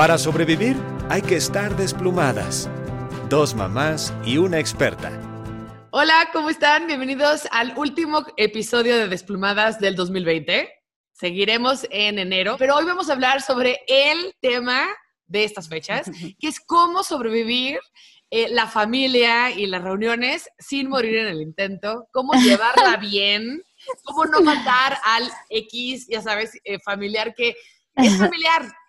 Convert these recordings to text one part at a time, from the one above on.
Para sobrevivir hay que estar desplumadas. Dos mamás y una experta. Hola, ¿cómo están? Bienvenidos al último episodio de Desplumadas del 2020. Seguiremos en enero, pero hoy vamos a hablar sobre el tema de estas fechas, que es cómo sobrevivir eh, la familia y las reuniones sin morir en el intento, cómo llevarla bien, cómo no matar al X, ya sabes, eh, familiar que es familiar.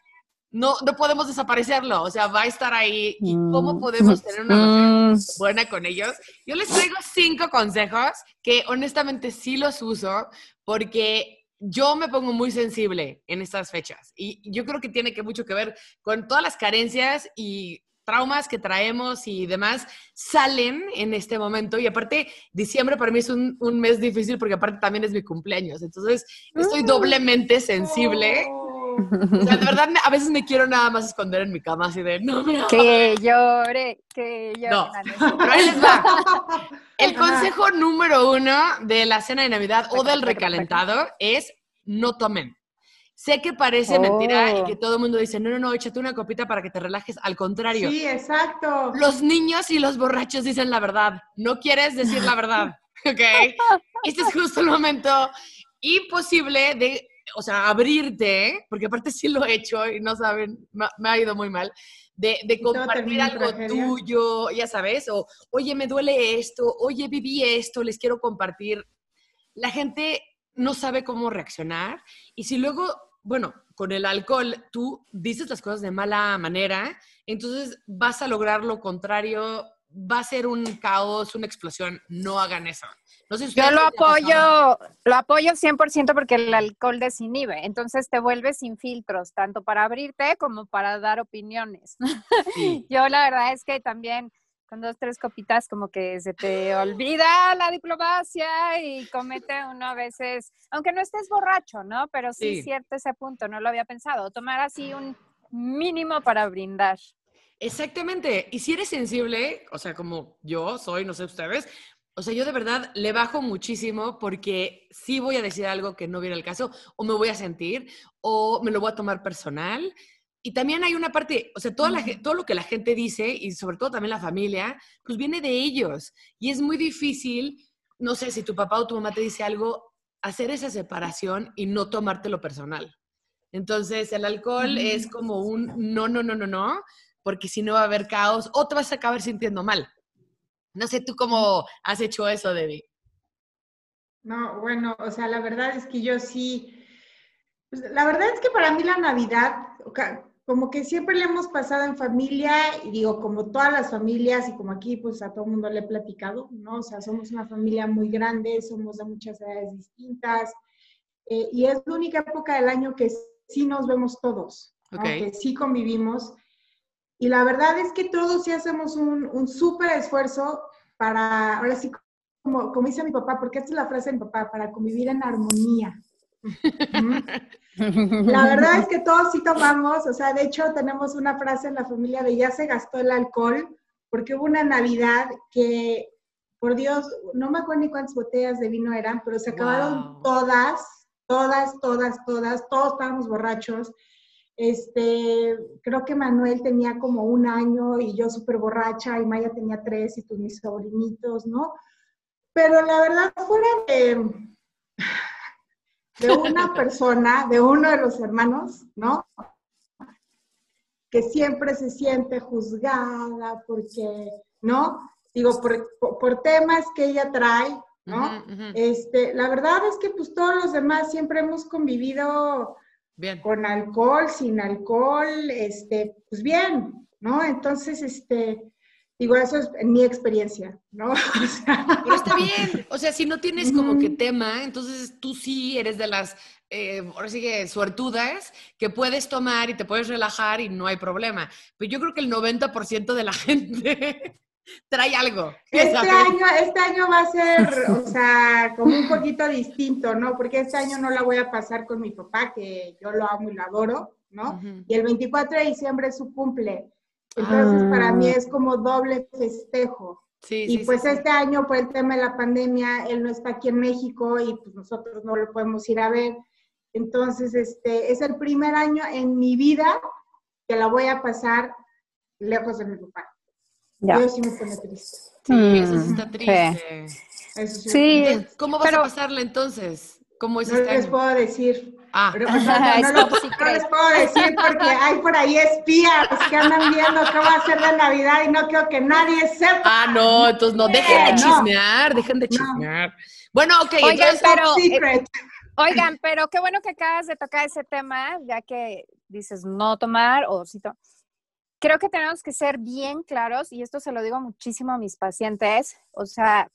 No, no podemos desaparecerlo, o sea, va a estar ahí. ¿Y cómo podemos tener una relación Mm. buena con ellos? Yo les traigo cinco consejos que honestamente sí los uso porque yo me pongo muy sensible en estas fechas y yo creo que tiene que mucho que ver con todas las carencias y traumas que traemos y demás salen en este momento y aparte diciembre para mí es un, un mes difícil porque aparte también es mi cumpleaños entonces estoy doblemente sensible o sea, de verdad a veces me quiero nada más esconder en mi cama así de no Que llore, que llore. No. Pero ahí les va. El consejo número uno de la cena de Navidad o del recalentado es no tomen. Sé que parece mentira y Oh. que todo el mundo dice, no, no, no, échate una copita para que te relajes. Al contrario, Sí, exacto. los niños y los borrachos dicen la verdad. No quieres decir la verdad, ¿ok? Este es justo el momento imposible de, o sea, abrirte, porque aparte sí lo he hecho y no saben, me, ha ido muy mal, de, compartir algo tragedia. tuyo, ya sabes, o oye, me duele esto, oye, viví esto, les quiero compartir. La gente no sabe cómo reaccionar y si luego, bueno, con el alcohol tú dices las cosas de mala manera, entonces vas a lograr lo contrario, va a ser un caos, una explosión, no hagan eso. No sé si Yo lo apoyo, lo apoyo 100% porque el alcohol desinhibe. Entonces te vuelves sin filtros, tanto para abrirte como para dar opiniones. Sí. Yo la verdad es que también con dos, tres copitas como que se te olvida la diplomacia y comete uno a veces, aunque no estés borracho, ¿no? Pero sí, Sí. es cierto ese punto, no lo había pensado. Tomar así un mínimo para brindar. Exactamente. Y si eres sensible, o sea, como yo soy, no sé ustedes, o sea, yo de verdad le bajo muchísimo porque sí voy a decir algo que no viene al caso, o me voy a sentir, o me lo voy a tomar personal. Y también hay una parte, o sea, toda la, ge- todo lo que la gente dice, y sobre todo también la familia, pues viene de ellos. Y es muy difícil, no sé, si tu papá o tu mamá te dice algo, hacer esa separación y no tomártelo personal. Entonces, el alcohol es como un no, no, no, no, no, porque si no va a haber caos o te vas a acabar sintiendo mal. No sé tú cómo has hecho eso, Debbie. No, bueno, o sea, la verdad es que yo sí, pues, la verdad es que para mí la Navidad, como que siempre le hemos pasado en familia, y digo, como todas las familias, y como aquí, pues a todo el mundo le he platicado, ¿no? O sea, somos una familia muy grande, somos de muchas edades distintas, eh, y es la única época del año que sí nos vemos todos, ¿no? Que sí convivimos. Y la verdad es que todos sí hacemos un, un súper esfuerzo para, ahora sí, como, como dice mi papá, porque esta es la frase de mi papá, para convivir en armonía. La verdad es que todos sí tomamos, o sea, de hecho tenemos una frase en la familia de ya se gastó el alcohol, porque hubo una Navidad que, por Dios, no me acuerdo ni cuántas botellas de vino eran, pero se acabaron Wow. todas, todas, todas, todas, todos estábamos borrachos. Este, creo que Manuel tenía como un año y yo súper borracha y Maya tenía tres y pues mis sobrinitos, ¿no? Pero la verdad fuera de, de una persona, de uno de los hermanos, ¿no? Que siempre se siente juzgada porque, ¿no? Digo, por, por- temas que ella trae, ¿no? Este, la verdad es que pues todos los demás siempre hemos convivido Bien. con alcohol, sin alcohol, este, pues bien, ¿no? Entonces, este, digo, eso es en mi experiencia, ¿no? O sea, Pero está bien. O sea, si no tienes como que Ujú. tema, entonces tú sí eres de las, eh, ahora sí que suertudas, que puedes tomar y te puedes relajar y no hay problema. Pero yo creo que el 90% de la gente trae algo. Este año, este año va a ser, o sea, como un poquito distinto, ¿no? Porque este año no la voy a pasar con mi papá, que yo lo amo y lo adoro, ¿no? Ujú. Y el 24 de diciembre es su cumple. Entonces, para mí es como doble festejo. Sí, Y sí, pues sí. este año, por el tema de la pandemia, él no está aquí en México y pues nosotros no lo podemos ir a ver. Entonces, este, es el primer año en mi vida que la voy a pasar lejos de mi papá. Ya. Yo sí me pone triste. Sí, eso sí Mm, está triste. Eso sí. me Sí, Entonces, ¿Cómo vas pero- a pasarla entonces? ¿Cómo es No este les año? puedo decir. Ah, Pero, o sea, no, no, no les puedo decir porque hay por ahí espías que andan viendo qué va a hacer de Navidad y no quiero que nadie sepa. ah, no, entonces no, dejen de chismear, dejen de No. chismear. Bueno, ok, Oigan, entonces, pero- Top secret. Oigan, pero qué bueno que acabas de tocar ese tema, ya que dices no tomar o sí to- Creo que tenemos que ser bien claros, y esto se lo digo muchísimo a mis pacientes. O sea,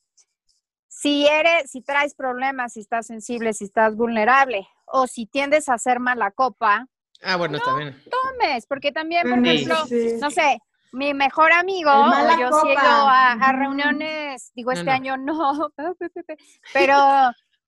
si eres, si traes problemas, si estás sensible, si estás vulnerable, o si tiendes a hacer mala copa, ah, bueno, está bien. tomes, porque también, por Sí, ejemplo, sí. no sé, mi mejor amigo, yo sí he ido copa. a, a reuniones, digo, No, este no. año no, pero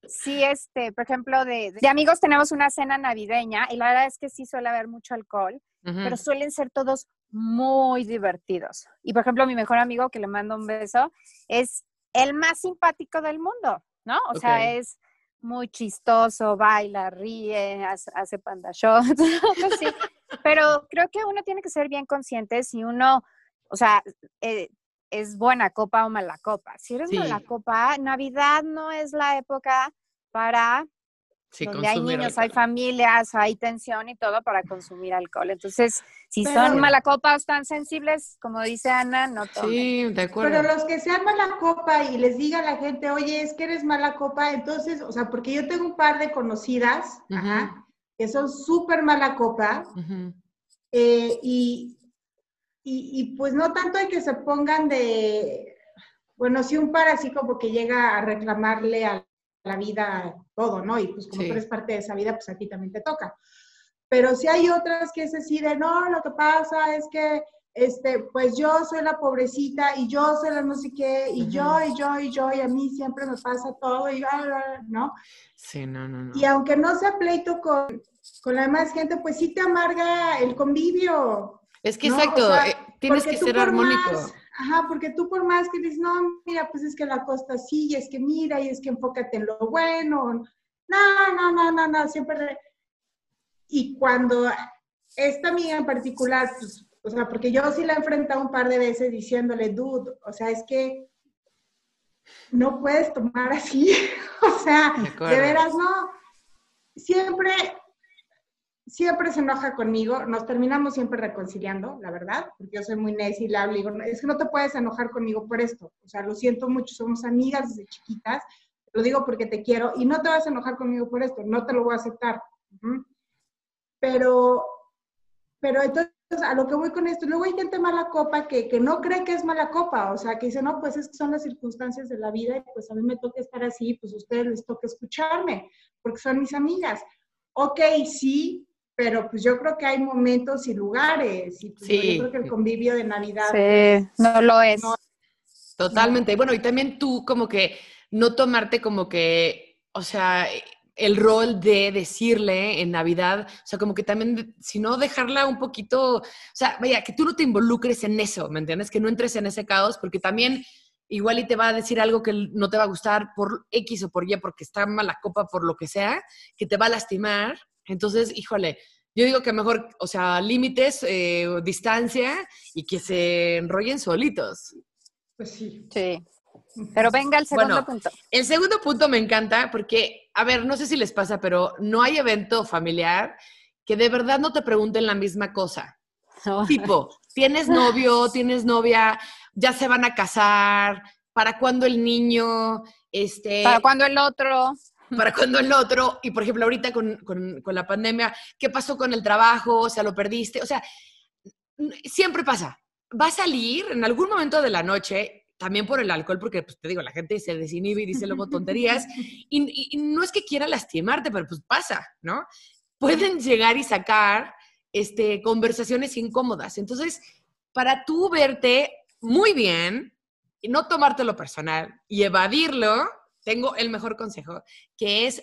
sí, este, por ejemplo, de, de amigos tenemos una cena navideña y la verdad es que sí suele haber mucho alcohol, pero suelen ser todos muy divertidos. Y por ejemplo, mi mejor amigo, que le mando un beso, es el más simpático del mundo, ¿no? O sea, es muy chistoso, baila, ríe, hace, hace panda shots, así. Pero creo que uno tiene que ser bien consciente si uno, o sea, eh, es buena copa o mala copa. Si eres Sí. mala copa, Navidad no es la época para Sí, donde hay niños, hay familias, hay tensión y todo para consumir alcohol. Entonces, si Pero- son mala copa o están sensibles, como dice Ana, no tomen. Sí, de acuerdo. Pero los que sean mala copa y les diga a la gente, oye, es que eres mala copa, entonces, o sea, porque yo tengo un par de conocidas, ajá, que son súper mala copa, eh, y, y, y, pues no tanto hay que se pongan de, bueno, si un par así como que llega a reclamarle a la vida todo, ¿no? Y pues como Sí. tú eres parte de esa vida, pues a ti también te toca. Pero si hay otras que se así de, no, lo que pasa es que, este, pues yo soy la pobrecita y yo soy la no sé qué, y yo, Ujú. y yo, y yo, y a mí siempre me pasa todo, y ah, ah, ¿no? Sí, no, no, no. Y aunque no sea pleito con, con la demás gente, pues sí te amarga el convivio. Es que ¿no? exacto, O sea, eh, tienes que ser armónico. más- ajá, porque tú por más que dices, no, mira, pues es que la costa sí, y es que mira, y es que enfócate en lo bueno. No, no, no, no, no, siempre. Y cuando esta amiga en particular, pues, o sea, porque yo sí la he enfrentado un par de veces diciéndole, dude, o sea, es que no puedes tomar así. o sea, De de veras, no. Siempre, siempre se enoja conmigo, nos terminamos siempre reconciliando, la verdad, porque yo soy muy necia y le hablo y digo, es que no te puedes enojar conmigo por esto, o sea, lo siento mucho, somos amigas desde chiquitas, lo digo porque te quiero y no te vas a enojar conmigo por esto, no te lo voy a aceptar. Ujú. Pero, pero entonces, a lo que voy con esto, luego hay gente mala copa que, que no cree que es mala copa, o sea, que dice, no, pues es son las circunstancias de la vida y pues a mí me toca estar así, pues a ustedes les toca escucharme, porque son mis amigas. Ok, sí, pero pues yo creo que hay momentos y lugares, y pues, Sí. yo creo que el convivio de Navidad Sí, no lo es. No. Totalmente. Bueno, y también tú como que no tomarte como que, o sea, el rol de decirle en Navidad, o sea, como que también, si no, dejarla un poquito, o sea, vaya, que tú no te involucres en eso, ¿me entiendes? Que no entres en ese caos, porque también igual y te va a decir algo que no te va a gustar por X o por Y, porque está mala copa, por lo que sea, que te va a lastimar. Entonces, híjole, yo digo que mejor, o sea, límites, eh, distancia y que se enrollen solitos. Pues sí. Sí. Pero venga el segundo Bueno, punto. El segundo punto me encanta porque, a ver, no sé si les pasa, pero no hay evento familiar que de verdad no te pregunten la misma cosa. Tipo, ¿tienes novio? ¿Tienes novia? ¿Ya se van a casar? ¿Para cuándo el niño? Este, Para cuando el otro. ¿Para cuándo el otro? Y por ejemplo, ahorita con, con- la pandemia, ¿qué pasó con el trabajo? O sea, lo perdiste. O sea, siempre pasa. Va a salir en algún momento de la noche, también por el alcohol, porque pues, te digo, la gente se desinhibe y dice luego tonterías. Y no es que quiera lastimarte, pero pues pasa, ¿no? Pueden llegar y sacar este, conversaciones incómodas. Entonces, para tú verte muy bien y no tomártelo personal y evadirlo, tengo el mejor consejo, que es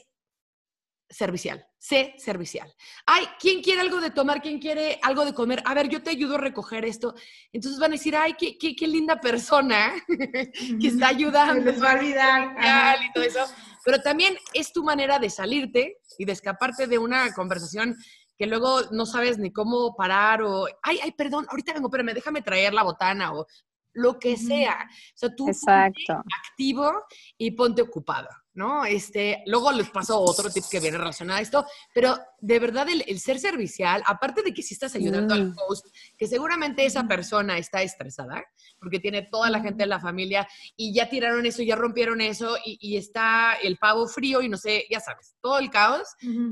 servicial. Sé servicial. Ay, ¿quién quiere algo de tomar? ¿Quién quiere algo de comer? A ver, yo te ayudo a recoger esto. Entonces van a decir, ay, qué, qué, qué linda persona que está Se ayudando les va a olvidar. y todo eso. Pero también es tu manera de salirte y de escaparte de una conversación que luego no sabes ni cómo parar o, ay, ay, perdón, ahorita vengo, pero me déjame traer la botana o lo que sea. O sea, tú Exacto. activo y ponte ocupado, ¿no? Este, luego les paso otro tip que viene relacionado a esto, pero de verdad el, el ser servicial, aparte de que si estás ayudando al Mm. host, que seguramente esa persona está estresada, porque tiene toda la gente de la familia y ya tiraron eso, ya rompieron eso y, y está el pavo frío y no sé, ya sabes, todo el caos,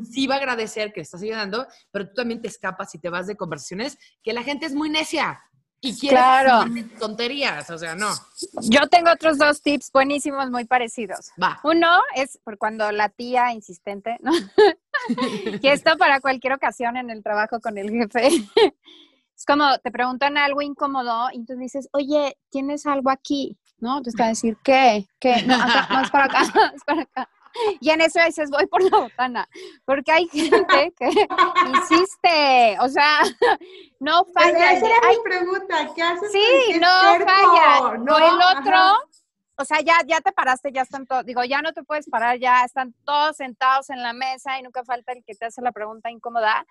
sí va a agradecer que le estás ayudando, pero tú también te escapas y te vas de conversaciones que la gente es muy necia y quiere Claro. tonterías, o sea, no, Yo tengo otros dos tips buenísimos, muy parecidos. va. Uno es por cuando la tía insistente, ¿no? que esto para cualquier ocasión en el trabajo con el jefe. Es como te preguntan algo incómodo y tú dices, oye, ¿tienes algo aquí? ¿No? Entonces te va a decir, ¿qué? ¿Qué? No, acá, no, es para acá, es para acá. Y en eso dices, voy por la botana. Porque hay gente que insiste, o sea, no falla. Esa era "Ay, mi pregunta, ¿qué haces Sí, no es terco? falla. No, o el otro, ajá. o sea, ya, ya te paraste, ya están todos, digo, ya no te puedes parar, ya están todos sentados en la mesa y nunca falta el que te hace la pregunta incómoda,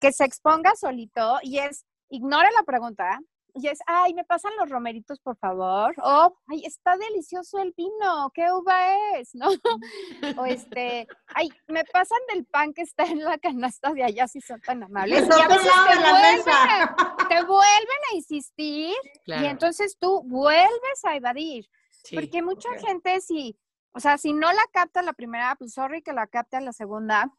que se exponga solito y es, ignore la pregunta. Y es, ay, me pasan los romeritos, por favor. O, ay, está delicioso el vino, ¿qué uva es? ¿No? O este, ay, me pasan del pan que está en la canasta de allá, si son tan amables. Y a veces te la vuelven, mesa. a- te vuelven a insistir Claro, y entonces tú vuelves a evadir, sí. porque mucha gente si, o sea, si no la capta la primera, pues sorry que la capte la segunda,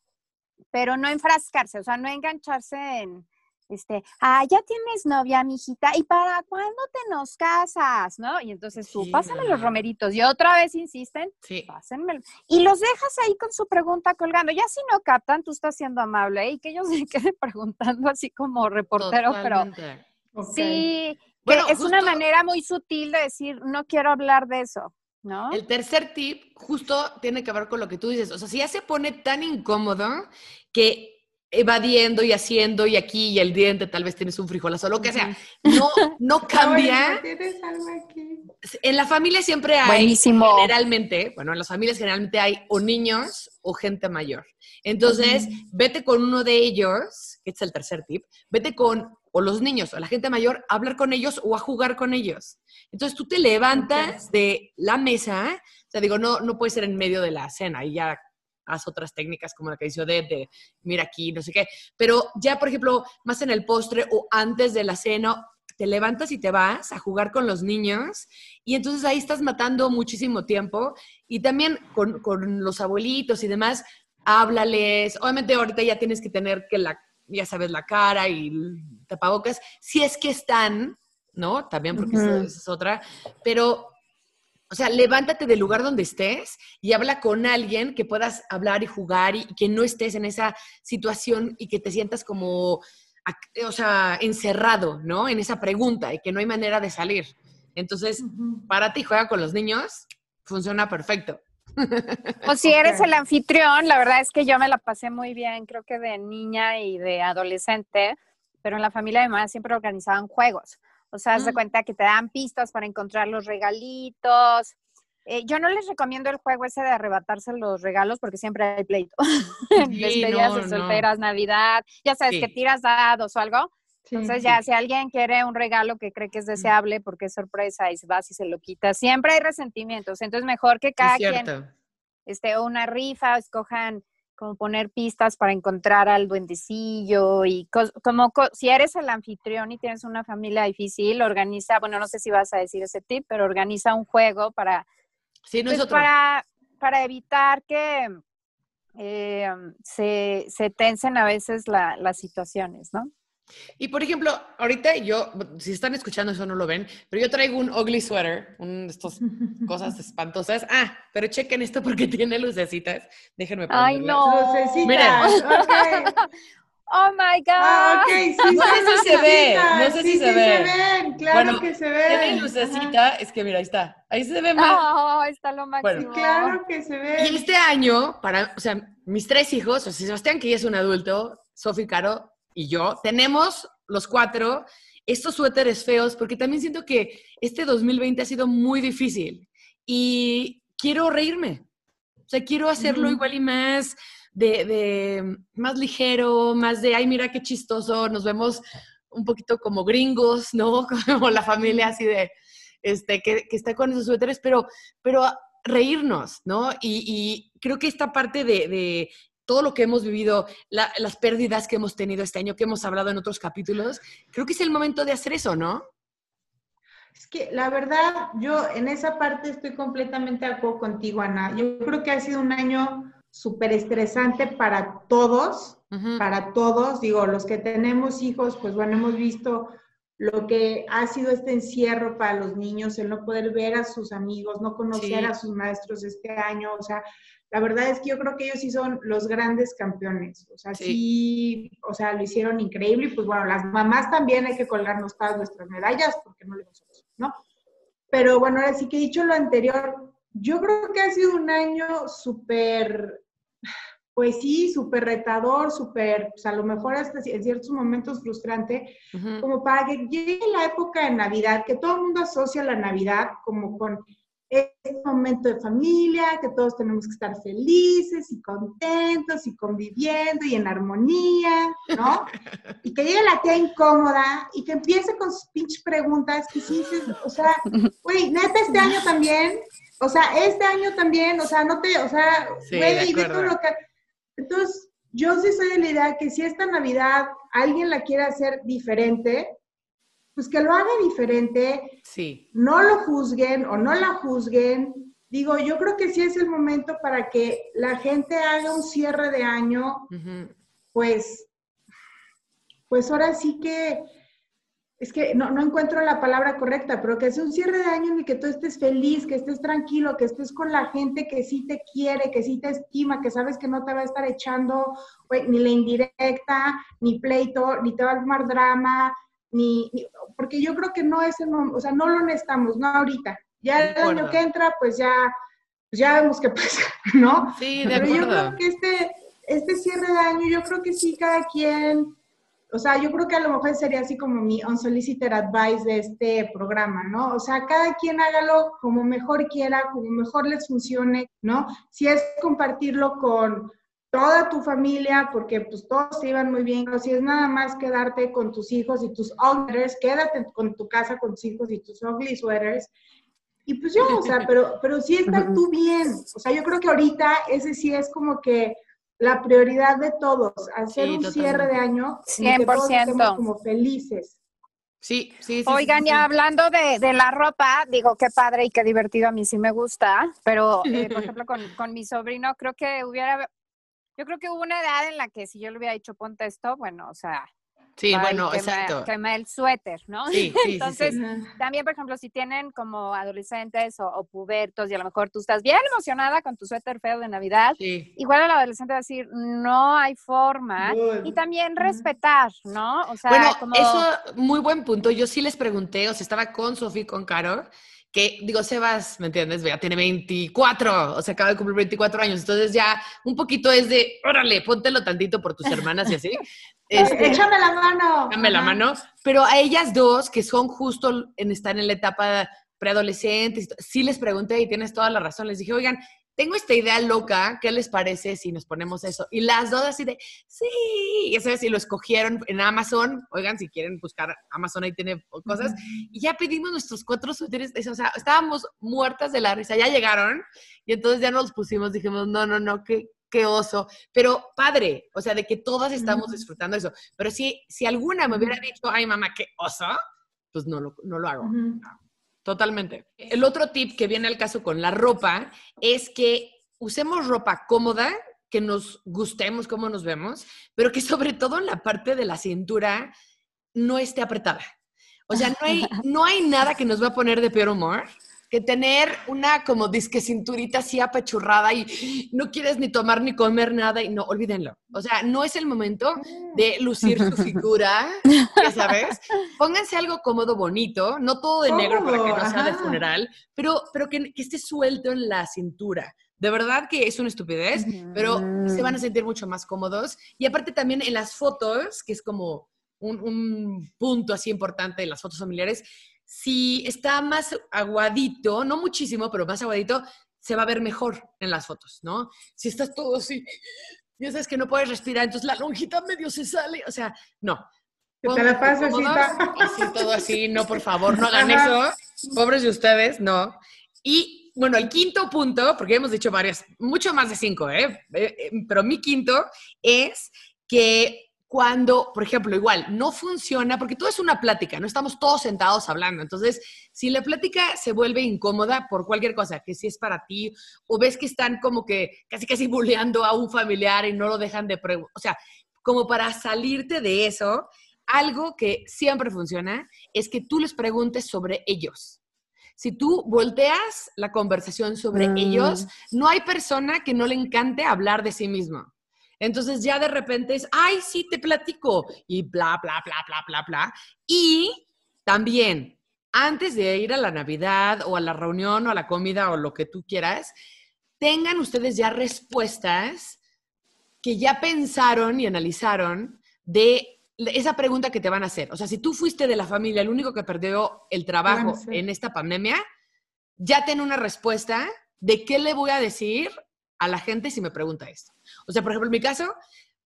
pero no enfrascarse, o sea, no engancharse en, este, ah, ya tienes novia, mijita, ¿y para cuándo te nos casas? ¿No? Y entonces tú, Sí, pásame no. los romeritos, y otra vez insisten, Sí. pásenmelo. Y los dejas ahí con su pregunta colgando. Ya si no captan, tú estás siendo amable y que ellos se queden preguntando así como reportero, pero. Sí, que Bueno, es una manera muy sutil de decir, no quiero hablar de eso, ¿no? El tercer tip justo tiene que ver con lo que tú dices. O sea, si ya se pone tan incómodo que evadiendo y haciendo y aquí y el diente, tal vez tienes un frijolazo, lo que sea, no, no cambia. En la familia siempre hay, Buenísimo. generalmente, bueno, en las familias generalmente hay o niños o gente mayor. Entonces, vete con uno de ellos, que es el tercer tip, vete con o los niños o la gente mayor a hablar con ellos o a jugar con ellos. Entonces, tú te levantas de la mesa, o sea, digo, no, no puede ser en medio de la cena y ya haz otras técnicas como la que hizo Deb, de mira aquí, no sé qué, pero ya, por ejemplo, más en el postre o antes de la cena, te levantas y te vas a jugar con los niños y entonces ahí estás matando muchísimo tiempo y también con, con los abuelitos y demás, háblales. Obviamente ahorita ya tienes que tener que la, ya sabes, la cara y tapabocas, si es que están, ¿no? También porque esa- Ujú. esa es otra, pero... O sea, levántate del lugar donde estés y habla con alguien que puedas hablar y jugar y, y que no estés en esa situación y que te sientas como, o sea, encerrado, ¿no? En esa pregunta y que no hay manera de salir. Entonces, Ujú. para ti, juega con los niños, funciona perfecto. O si eres el anfitrión, la verdad es que yo me la pasé muy bien, creo que de niña y de adolescente, pero en la familia de mi mamá siempre organizaban juegos. O sea, haz de cuenta que te dan pistas para encontrar los regalitos. Eh, yo no les recomiendo el juego ese de arrebatarse los regalos porque siempre hay pleito. Sí, Despedidas no, de no. solteras, Navidad, ya sabes Sí. que tiras dados o algo. Sí. Entonces ya, si alguien quiere un regalo que cree que es deseable porque es sorpresa y se va y se lo quita, siempre hay resentimientos. Entonces mejor que cada es quien este, o una rifa, escojan como poner pistas para encontrar al duendecillo y como co- si eres el anfitrión y tienes una familia difícil, organiza, bueno, no sé si vas a decir ese tip, pero organiza un juego para, Sí, no es pues, para, para evitar que eh, se, se tensen a veces la- las situaciones, ¿no? Y por ejemplo, ahorita yo, si están escuchando eso no lo ven, pero yo traigo un ugly sweater, un de esestas cosas espantosas. Ah, pero chequen esto porque tiene lucecitas. Déjenme Ay, ponerlas. no. Lucecitas, ok. Oh my God. Ah, ok, sí, No sé si se ve, no sé si sí, se sí ve. se ven, claro Bueno, que se Tiene ven. lucecita, es que mira, ahí está. Ahí se ve más. Oh, está lo máximo. Sí, claro que se Y ven. este año, para, o sea, mis tres hijos, o sea, Sebastián, que ya es un adulto, Sofi, Caro y yo, tenemos los cuatro estos suéteres feos, porque también siento que este 2020 ha sido muy difícil y quiero reírme. O sea, quiero hacerlo igual y más de, de más ligero, más de, ay, mira qué chistoso, nos vemos un poquito como gringos, ¿no? Como la familia así de, este, que, que está con esos suéteres, pero, pero reírnos, ¿no? Y, creo que esta parte de, todo lo que hemos vivido, las pérdidas que hemos tenido este año, que hemos hablado en otros capítulos, creo que es el momento de hacer eso, ¿no? Es que la verdad, yo en esa parte estoy completamente de acuerdo contigo, Ana. Yo creo que ha sido un año súper estresante para todos, para todos. Digo, los que tenemos hijos, pues bueno, hemos visto lo que ha sido este encierro para los niños, el no poder ver a sus amigos, no conocer a sus maestros este año, o sea, la verdad es que yo creo que ellos sí son los grandes campeones, o sea, sí, o sea, lo hicieron increíble y pues bueno, las mamás también hay que colgarnos todas nuestras medallas porque no le nosotros, ¿no? Pero bueno, ahora sí que dicho lo anterior, yo creo que ha sido un año súper pues sí, súper retador, súper, pues a lo mejor hasta en ciertos momentos frustrante, como para que llegue la época de Navidad, que todo el mundo asocia la Navidad como con este momento de familia, que todos tenemos que estar felices y contentos y conviviendo y en armonía, ¿no? y que llegue la tía incómoda y que empiece con sus pinches preguntas que sí o sea, güey, neta este año también, o sea, este año también, o sea, no te, o sea, güey, de todo lo que entonces, yo sí soy de la idea que si esta Navidad alguien la quiere hacer diferente, pues que lo haga diferente. Sí. No lo juzguen o no la juzguen. Digo, yo creo que sí es el momento para que la gente haga un cierre de año, pues, pues ahora sí que es que no, no, encuentro la palabra correcta, pero que sea un cierre de año en el que tú estés feliz, que estés tranquilo, que estés con la gente que sí te quiere, que sí te estima, que sabes que no te va a estar echando ni la indirecta, ni pleito, ni te va a armar drama, ni, porque yo creo que no es el momento, o sea, no lo necesitamos, no ahorita. Ya el año que entra, pues ya, pues ya vemos qué pasa, ¿no? Sí, de acuerdo. Pero yo creo que este, este cierre de año, yo creo que sí, cada quien o sea, yo creo que a lo mejor sería así como mi unsolicited advice de este programa, ¿no? O sea, cada quien hágalo como mejor quiera, como mejor les funcione, ¿no? Si es compartirlo con toda tu familia, porque pues todos se iban muy bien, o si es nada más quedarte con tus hijos y tus sweaters, quédate con tu casa con tus hijos y tus ugly sweaters. Y pues yo, o sea, pero, pero sí estar tú bien. O sea, yo creo que ahorita ese sí es como que la prioridad de todos, hacer un cierre de año 100%. como felices. Sí, sí, sí. Oigan, ya hablando de, de, la ropa, digo, qué padre y qué divertido, a mí sí me gusta, pero, eh, por ejemplo, con, con, mi sobrino, creo que hubiera, yo creo que hubo una edad en la que si yo le hubiera dicho ponte esto, bueno, o sea, Sí, bueno, exacto. Quema el suéter, ¿no? Sí, sí, Entonces, también, por ejemplo, si tienen como adolescentes o, pubertos y a lo mejor tú estás bien emocionada con tu suéter feo de Navidad, igual el adolescente va a decir, no hay forma. Y también respetar, ¿no? O sea, bueno, como... eso, muy buen punto. Yo sí les pregunté, o sea, estaba con Sofía y con Caro, que digo, Sebas, ¿me entiendes? Ya tiene 24, o sea, acaba de cumplir 24 años, entonces ya un poquito es de, órale, póntelo tantito por tus hermanas y así. Este, échame la mano. Échame la mano. Pero a ellas dos, que son justo en estar en la etapa preadolescentes, sí les pregunté y tienes toda la razón, les dije, oigan, tengo esta idea loca, ¿qué les parece si nos ponemos eso? Y las dos así de, sí, ya sabes, si lo escogieron en Amazon, oigan, si quieren buscar Amazon, ahí tiene cosas, y ya pedimos nuestros cuatro suéteres, o sea, estábamos muertas de la risa, ya llegaron, y entonces ya nos pusimos, dijimos, no, no, no, qué, qué oso, pero padre, o sea, de que todas estamos disfrutando eso, pero si, si alguna me hubiera dicho, ay mamá, qué oso, pues no lo, no lo hago. Totalmente. El otro tip que viene al caso con la ropa es que usemos ropa cómoda, que nos gustemos cómo nos vemos, pero que sobre todo en la parte de la cintura no esté apretada. O sea, no hay, no hay nada que nos va a poner de peor humor que tener una como disque cinturita así apachurrada y no quieres ni tomar ni comer nada y no, olvídenlo. O sea, no es el momento de lucir su figura, ya sabes. Pónganse algo cómodo, bonito, no todo de negro para que no sea de funeral, pero, pero que, esté suelto en la cintura. De verdad que es una estupidez, pero se van a sentir mucho más cómodos. Y aparte también en las fotos, que es como un, un punto así importante en las fotos familiares, si está más aguadito, no muchísimo, pero más aguadito, se va a ver mejor en las fotos, ¿no? Si estás todo así, ya sabes que no puedes respirar, entonces la lonjita medio se sale, o sea, no. Que te la pases así, así, todo así, no, por favor, no hagan eso, pobres de ustedes, no. Y bueno, el quinto punto, porque hemos dicho varias, mucho más de cinco, ¿eh? Eh, eh, Pero mi quinto es que cuando, por ejemplo, igual, no funciona, porque todo es una plática, no estamos todos sentados hablando. Entonces, si la plática se vuelve incómoda por cualquier cosa, que si es para ti, o ves que están como que casi casi bulleando a un familiar y no lo dejan de preguntar, o sea, como para salirte de eso, algo que siempre funciona es que tú les preguntes sobre ellos. Si tú volteas la conversación sobre Mm. ellos, no hay persona que no le encante hablar de sí mismo. Entonces ya de repente es, ay, sí, te platico, y bla, bla, bla, bla, bla, bla. Y también, antes de ir a la Navidad o a la reunión o a la comida o lo que tú quieras, tengan ustedes ya respuestas que ya pensaron y analizaron de esa pregunta que te van a hacer. O sea, si tú fuiste de la familia el único que perdió el trabajo en esta pandemia, ya ten una respuesta de qué le voy a decir a la gente si me pregunta esto. O sea, por ejemplo, en mi caso,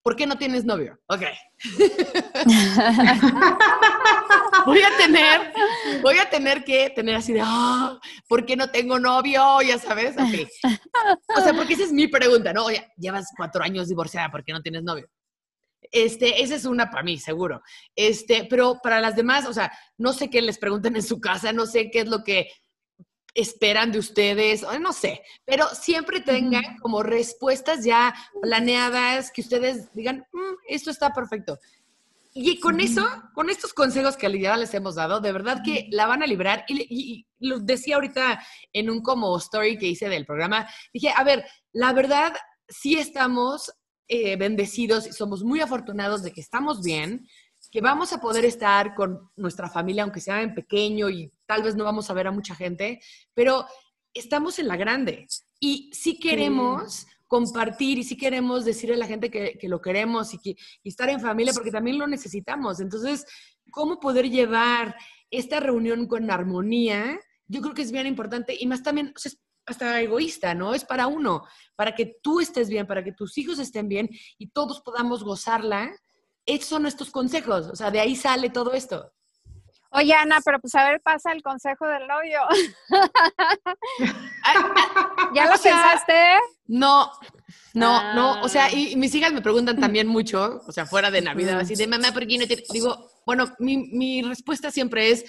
¿por qué no tienes novio? Ok. voy a tener, voy a tener que tener así de, ah, ¿por qué no tengo novio? Ya sabes. O sea, porque esa es mi pregunta, ¿no? Oye, llevas cuatro años divorciada, ¿por qué no tienes novio? Este, esa es una para mí, seguro. Este, pero para las demás, o sea, no sé qué les preguntan en su casa, no sé qué es lo que esperan de ustedes, no sé, pero siempre tengan como respuestas ya planeadas que ustedes digan, "Mm, esto está perfecto. Y con eso, con estos consejos que ya les hemos dado, de verdad que la van a librar. Y, y- y lo decía ahorita en un como story que hice del programa, dije, a ver, la verdad, sí estamos eh, bendecidos y somos muy afortunados de que estamos bien, que vamos a poder estar con nuestra familia, aunque sea en pequeño y tal vez no vamos a ver a mucha gente, pero estamos en la grande. Y sí queremos compartir y sí queremos decirle a la gente que, que lo queremos y, que, y estar en familia porque también lo necesitamos. Entonces, ¿cómo poder llevar esta reunión con armonía? Yo creo que es bien importante y más también, o sea, es hasta egoísta, ¿no? Es para uno, para que tú estés bien, para que tus hijos estén bien y todos podamos gozarla. Estos son nuestros consejos, o sea, de ahí sale todo esto. Oye, Ana, pero pues a ver, pasa el consejo del novio. ¿Ya lo O sea, pensaste? No, no, no. O sea, Ah. y, y mis hijas me preguntan también mucho, o sea, fuera de Navidad, Mm. así de mamá, ¿por qué no te-?" Digo, bueno, mi, mi respuesta siempre es,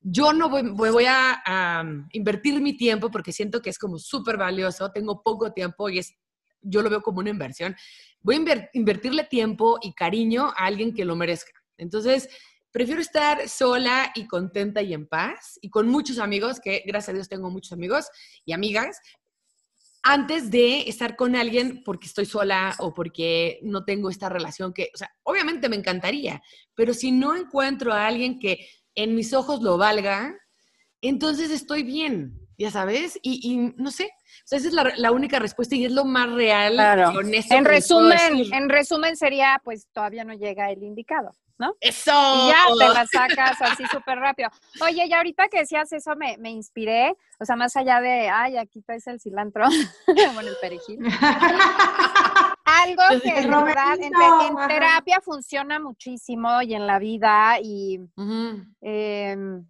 yo no voy, voy- voy a, a invertir mi tiempo porque siento que es como súper valioso, tengo poco tiempo y es, yo lo veo como una inversión. Voy a inver- invertirle tiempo y cariño a alguien que lo merezca. Entonces, prefiero estar sola y contenta y en paz y con muchos amigos, que gracias a Dios tengo muchos amigos y amigas, antes de estar con alguien porque estoy sola o porque no tengo esta relación que, obviamente me encantaría, pero si no encuentro a alguien que en mis ojos lo valga, entonces estoy bien, ya sabes, y, y no sé, o sea, esa es la, la única respuesta y es lo más real. Claro. honesto En resumen, en resumen sería, pues todavía no llega el indicado, ¿no? ¡Eso! Y ya te la sacas así súper rápido. Oye, y ahorita que decías eso me, me inspiré, o sea, más allá de, ay, aquí traes el cilantro, bueno, el perejil. Algo que verdad en, terapia funciona muchísimo y en la vida y em,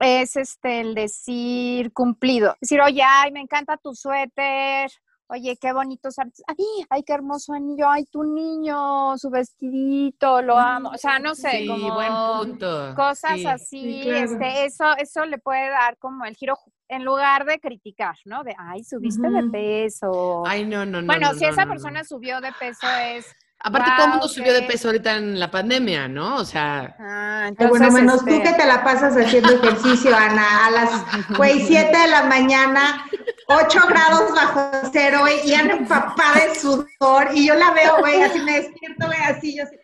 es este el decir cumplido. Decir, oye, ay, me encanta tu suéter. Oye, qué bonitos artes. Ay, ay, qué hermoso anillo. Ay, tu niño, su vestidito, lo amo. O sea, no sé, Sí, como buen punto. cosas Sí. así, Sí, claro. este, eso, eso le puede dar como el giro en lugar de criticar, ¿no? De ay, subiste de peso. Ay, no, no, no. bueno, no, si no, esa no, persona no. subió de peso es. Aparte, todo el mundo subió de peso ahorita en la pandemia, ¿no? O sea, Ah, entonces, bueno, menos tú este, que te la pasas haciendo ejercicio, Ana, a las, güey, 7 de la mañana, 8 grados bajo cero, y Ana empapada de sudor, y yo la veo, güey, así me despierto, güey, así, yo así,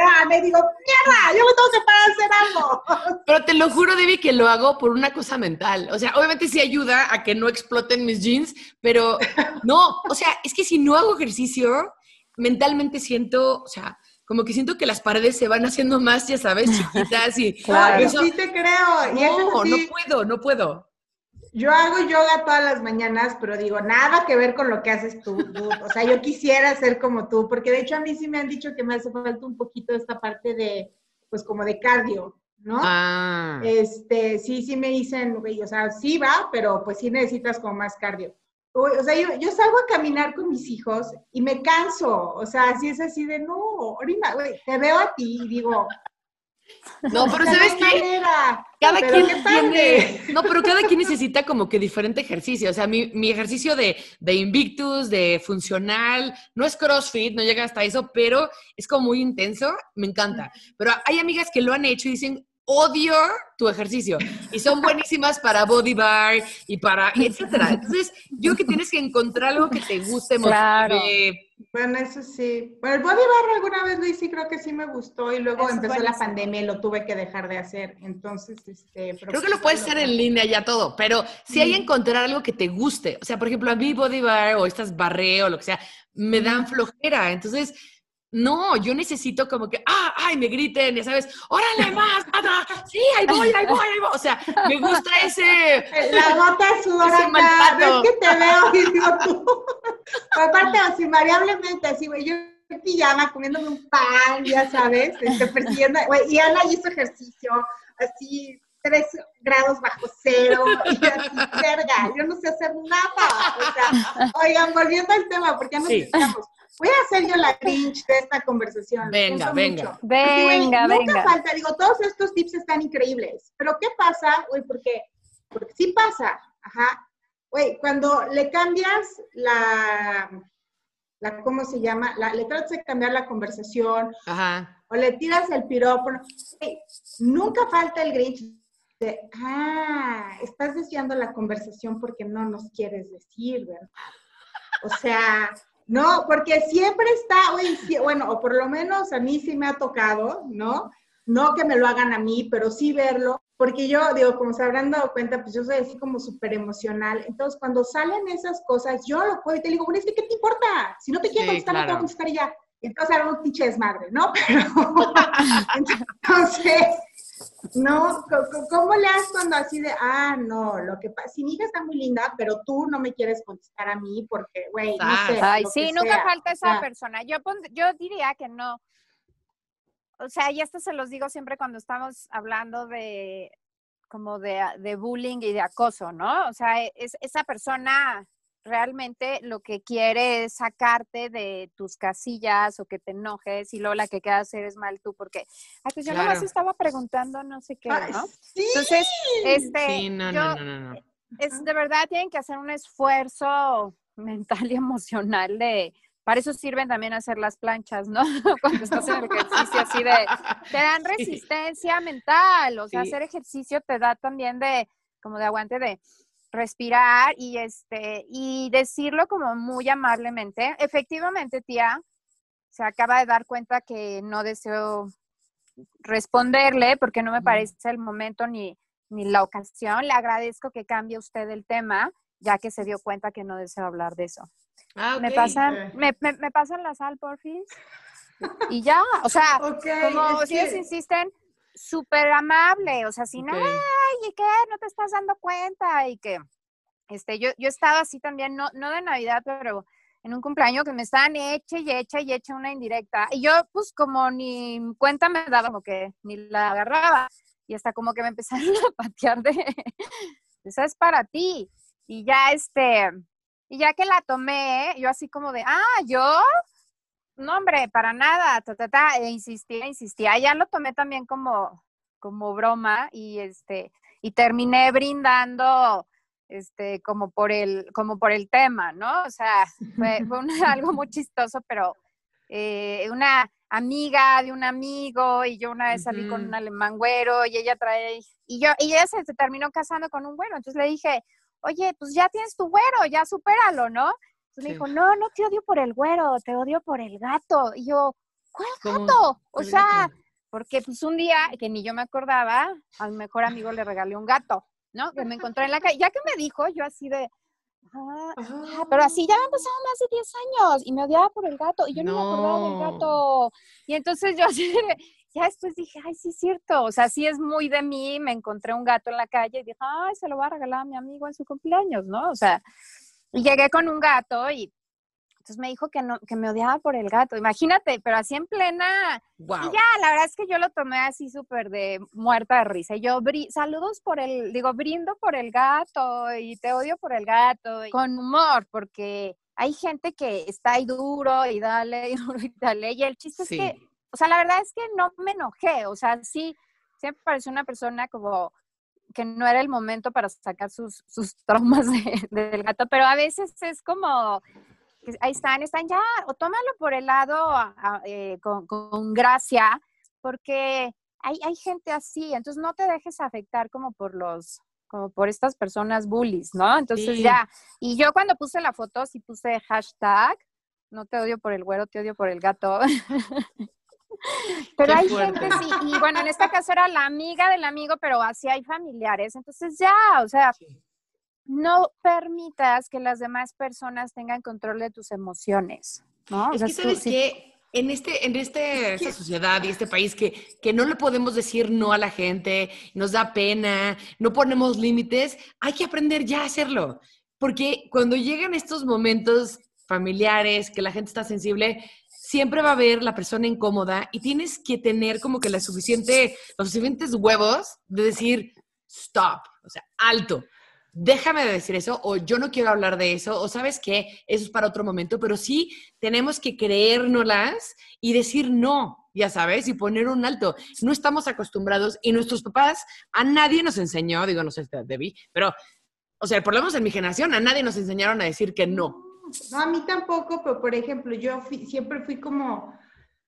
ah, me digo, mierda, yo me tengo que parar a hacer algo. Pero te lo juro, Debbie, que lo hago por una cosa mental. O sea, obviamente sí ayuda a que no exploten mis jeans, pero no, o sea, es que si no hago ejercicio, mentalmente siento, o sea, como que siento que las paredes se van haciendo más, ya sabes, chiquitas y Claro. Eso- sí te creo, y eso no, no puedo, no puedo. Yo hago yoga todas las mañanas, pero digo, nada que ver con lo que haces tú, O sea, yo quisiera ser como tú, porque de hecho a mí sí me han dicho que me hace falta un poquito esta parte de, pues como de cardio, ¿no? Ah. Este, sí, sí me dicen, güey, o sea, sí va, pero pues sí necesitas como más cardio. O sea, yo, yo, salgo a caminar con mis hijos y me canso. O sea, así es así de, no, ahorita, güey, te veo a ti y digo, no, pero ¿sabes qué? Cada quien tiene... No, pero cada quien necesita como que diferente ejercicio. O sea, mi, mi ejercicio de, de, Invictus, de funcional, no es CrossFit, no llega hasta eso, pero es como muy intenso, me encanta. Pero hay amigas que lo han hecho y dicen, odio tu ejercicio y son buenísimas para body bar y para etcétera. Entonces, yo que tienes que encontrar algo que te guste, claro. Bueno, eso sí. Bueno, el body bar alguna vez lo hice, creo que sí me gustó y luego empezó la pandemia y lo tuve que dejar de hacer. Entonces, este... Creo que lo puedes hacer en línea ya todo, pero si hay encontrar algo que te guste. O sea, por ejemplo, a mí body bar o estas barreo o lo que sea, me dan flojera. Entonces, no, yo necesito como que, ah, ay, me griten, ya sabes, órale más, nada, sí, ahí voy, ahí voy, ahí voy. O sea, me gusta ese. La gota sudorosa, ves que te veo y digo tú. Aparte, así, variablemente, así, güey, yo en pijama comiéndome un pan, ya sabes, este, persiguiendo, güey, y Ana hizo ejercicio, así, tres grados bajo cero, y así, verga, yo no sé hacer nada. O sea, oigan, volviendo al tema, porque ya nos sí voy a hacer yo la cringe de esta conversación. Venga, venga. Venga, venga. Nunca falta, digo, todos estos tips están increíbles, pero ¿qué pasa? Güey, porque, porque sí pasa, ajá. Güey, cuando le cambias la, la, ¿cómo se llama? La, le tratas de cambiar la conversación, ajá. o le tiras el pirófono, nunca falta el grinch de, ah, estás desviando la conversación porque no nos quieres decir, ¿verdad? O sea, no, porque siempre está, bueno, o por lo menos a mí sí me ha tocado, ¿no? No que me lo hagan a mí, pero sí verlo, porque yo, digo, como se habrán dado cuenta, pues yo soy así como súper emocional. Entonces, cuando salen esas cosas, yo lo puedo y te digo, bueno, es que ¿qué te importa? Si no te quiero contestar, no te voy a contestar ya. Entonces, era un pinche desmadre, ¿no? Pero, entonces, no, ¿cómo le haces cuando así de, ah, no, lo que pasa, si mi hija está muy linda, pero tú no me quieres contestar a mí porque, güey, no sé. Ay, sí, nunca falta esa persona. Yo, yo diría que no. O sea, y esto se los digo siempre cuando estamos hablando de como de, de bullying y de acoso, ¿no? O sea, es, esa persona realmente lo que quiere es sacarte de tus casillas o que te enojes y luego la que queda hacer es mal tú porque ay, pues yo nomás estaba preguntando no sé qué, ¿no? Entonces, este sí, no, no, no, es de verdad tienen que hacer un esfuerzo mental y emocional de para eso sirven también hacer las planchas, ¿no? Cuando estás en el ejercicio así de te dan resistencia mental, o sea, hacer ejercicio te da también de como de aguante de respirar y este y decirlo como muy amablemente. Efectivamente, tía, se acaba de dar cuenta que no deseo responderle porque no me parece el momento ni, ni la ocasión. Le agradezco que cambie usted el tema, ya que se dio cuenta que no deseo hablar de eso. Ah, me pasan, me, me, pasan la sal, porfis. Y ya, o sea, como si ellos insisten, súper amable, o sea, sin, okay. ay, ¿y qué? No te estás dando cuenta y que, este, yo, yo estaba así también, no, no de Navidad, pero en un cumpleaños que me estaban hecha y hecha y hecha una indirecta. Y yo, pues, como ni cuenta me daba, como que ni la agarraba. Y hasta como que me empezaron a patear de, esa es para ti. Y ya, este, y ya que la tomé, yo así como de, ah, yo, no, hombre, para nada, ta, ta, ta, e insistía, insistía. Ya lo tomé también como, como broma y este, y terminé brindando, este, como por el, como por el tema, ¿no? O sea, fue, fue algo muy chistoso, pero eh, una amiga de un amigo y yo una vez salí con un alemán güero y ella trae, y yo, y ella se, se terminó casando con un güero, entonces le dije, oye, pues ya tienes tu güero, ya supéralo, ¿no? Entonces me dijo, no, no te odio por el güero, te odio por el gato. Y yo, ¿cuál gato? O sea, porque pues un día que ni yo me acordaba, al mejor amigo le regalé un gato, ¿no? Que me encontré en la calle. Ya que me dijo, yo así de, ah, ah, pero así ya han pasado más de 10 años y me odiaba por el gato y yo no, me acordaba del gato. Y entonces yo así de, ya después dije, ay, sí es cierto, o sea, sí es muy de mí, me encontré un gato en la calle y dije, ay, se lo voy a regalar a mi amigo en su cumpleaños, ¿no? O sea, y llegué con un gato y entonces me dijo que, no, que me odiaba por el gato, imagínate, pero así en plena... Y ya, la verdad es que yo lo tomé así súper de muerta de risa. Y yo, saludos por el, digo, brindo por el gato y te odio por el gato, con humor, porque hay gente que está ahí duro y dale, y duro y dale. Y el chiste es que, o sea, la verdad es que no me enojé, o sea, sí, siempre pareció una persona como que no era el momento para sacar sus, sus traumas del gato, pero a veces es como ahí están, están ya, o tómalo por el lado eh, con, gracia, porque hay, hay gente así, entonces no te dejes afectar como por los, como por estas personas bullies, ¿no? Entonces ya, y yo cuando puse la foto sí puse hashtag, no te odio por el güero, te odio por el gato. pero hay gente, sí, y bueno, en este caso era la amiga del amigo, pero así hay familiares, entonces ya, o sea, no permitas que las demás personas tengan control de tus emociones, ¿no? Es que sabes que en, este, en este, esta sociedad y este país que, que no le podemos decir no a la gente, nos da pena, no ponemos límites, hay que aprender ya a hacerlo. Porque cuando llegan estos momentos familiares, que la gente está sensible, siempre va a haber la persona incómoda y tienes que tener como que la suficiente, los suficientes huevos de decir, stop, o sea, alto déjame de decir eso, o yo no quiero hablar de eso, o sabes qué, eso es para otro momento, pero sí tenemos que creérnoslas y decir no, ya sabes, y poner un alto. No estamos acostumbrados y nuestros papás, a nadie nos enseñó, digo, no sé debí, pero, o sea, por lo menos en mi generación, a nadie nos enseñaron a decir que no. No, a mí tampoco, pero por ejemplo, yo siempre fui como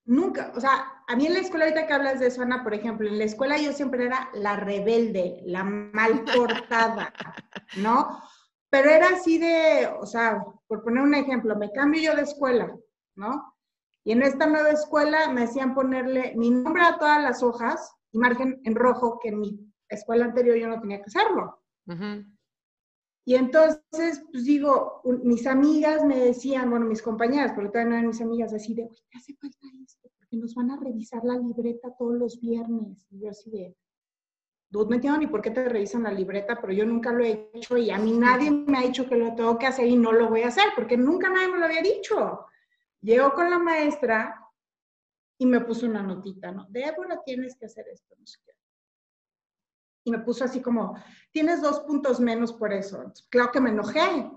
Nunca, o sea, a mí en la escuela, ahorita que hablas de eso, Ana, por ejemplo, en la escuela yo siempre era la rebelde, la mal portada, ¿no? Pero era así de, o sea, por poner un ejemplo, me cambio yo de escuela, ¿no? Y en esta nueva escuela me hacían ponerle mi nombre a todas las hojas y margen en rojo, que en mi escuela anterior yo no tenía que hacerlo. Y entonces, pues digo, mis amigas me decían, bueno, mis compañeras, porque todavía no eran mis amigas, así de, uy, ¿te hace falta esto? Porque nos van a revisar la libreta todos los viernes. Y yo así de, no entiendo ni por qué te revisan la libreta, pero yo nunca lo he hecho y a mí nadie me ha dicho que lo tengo que hacer y no lo voy a hacer, porque nunca nadie me lo había dicho. Llegó con la maestra y me puso una notita, ¿no? Débora, tienes que hacer esto, no sé qué y me puso así como, tienes dos puntos menos por eso. Claro que me enojé,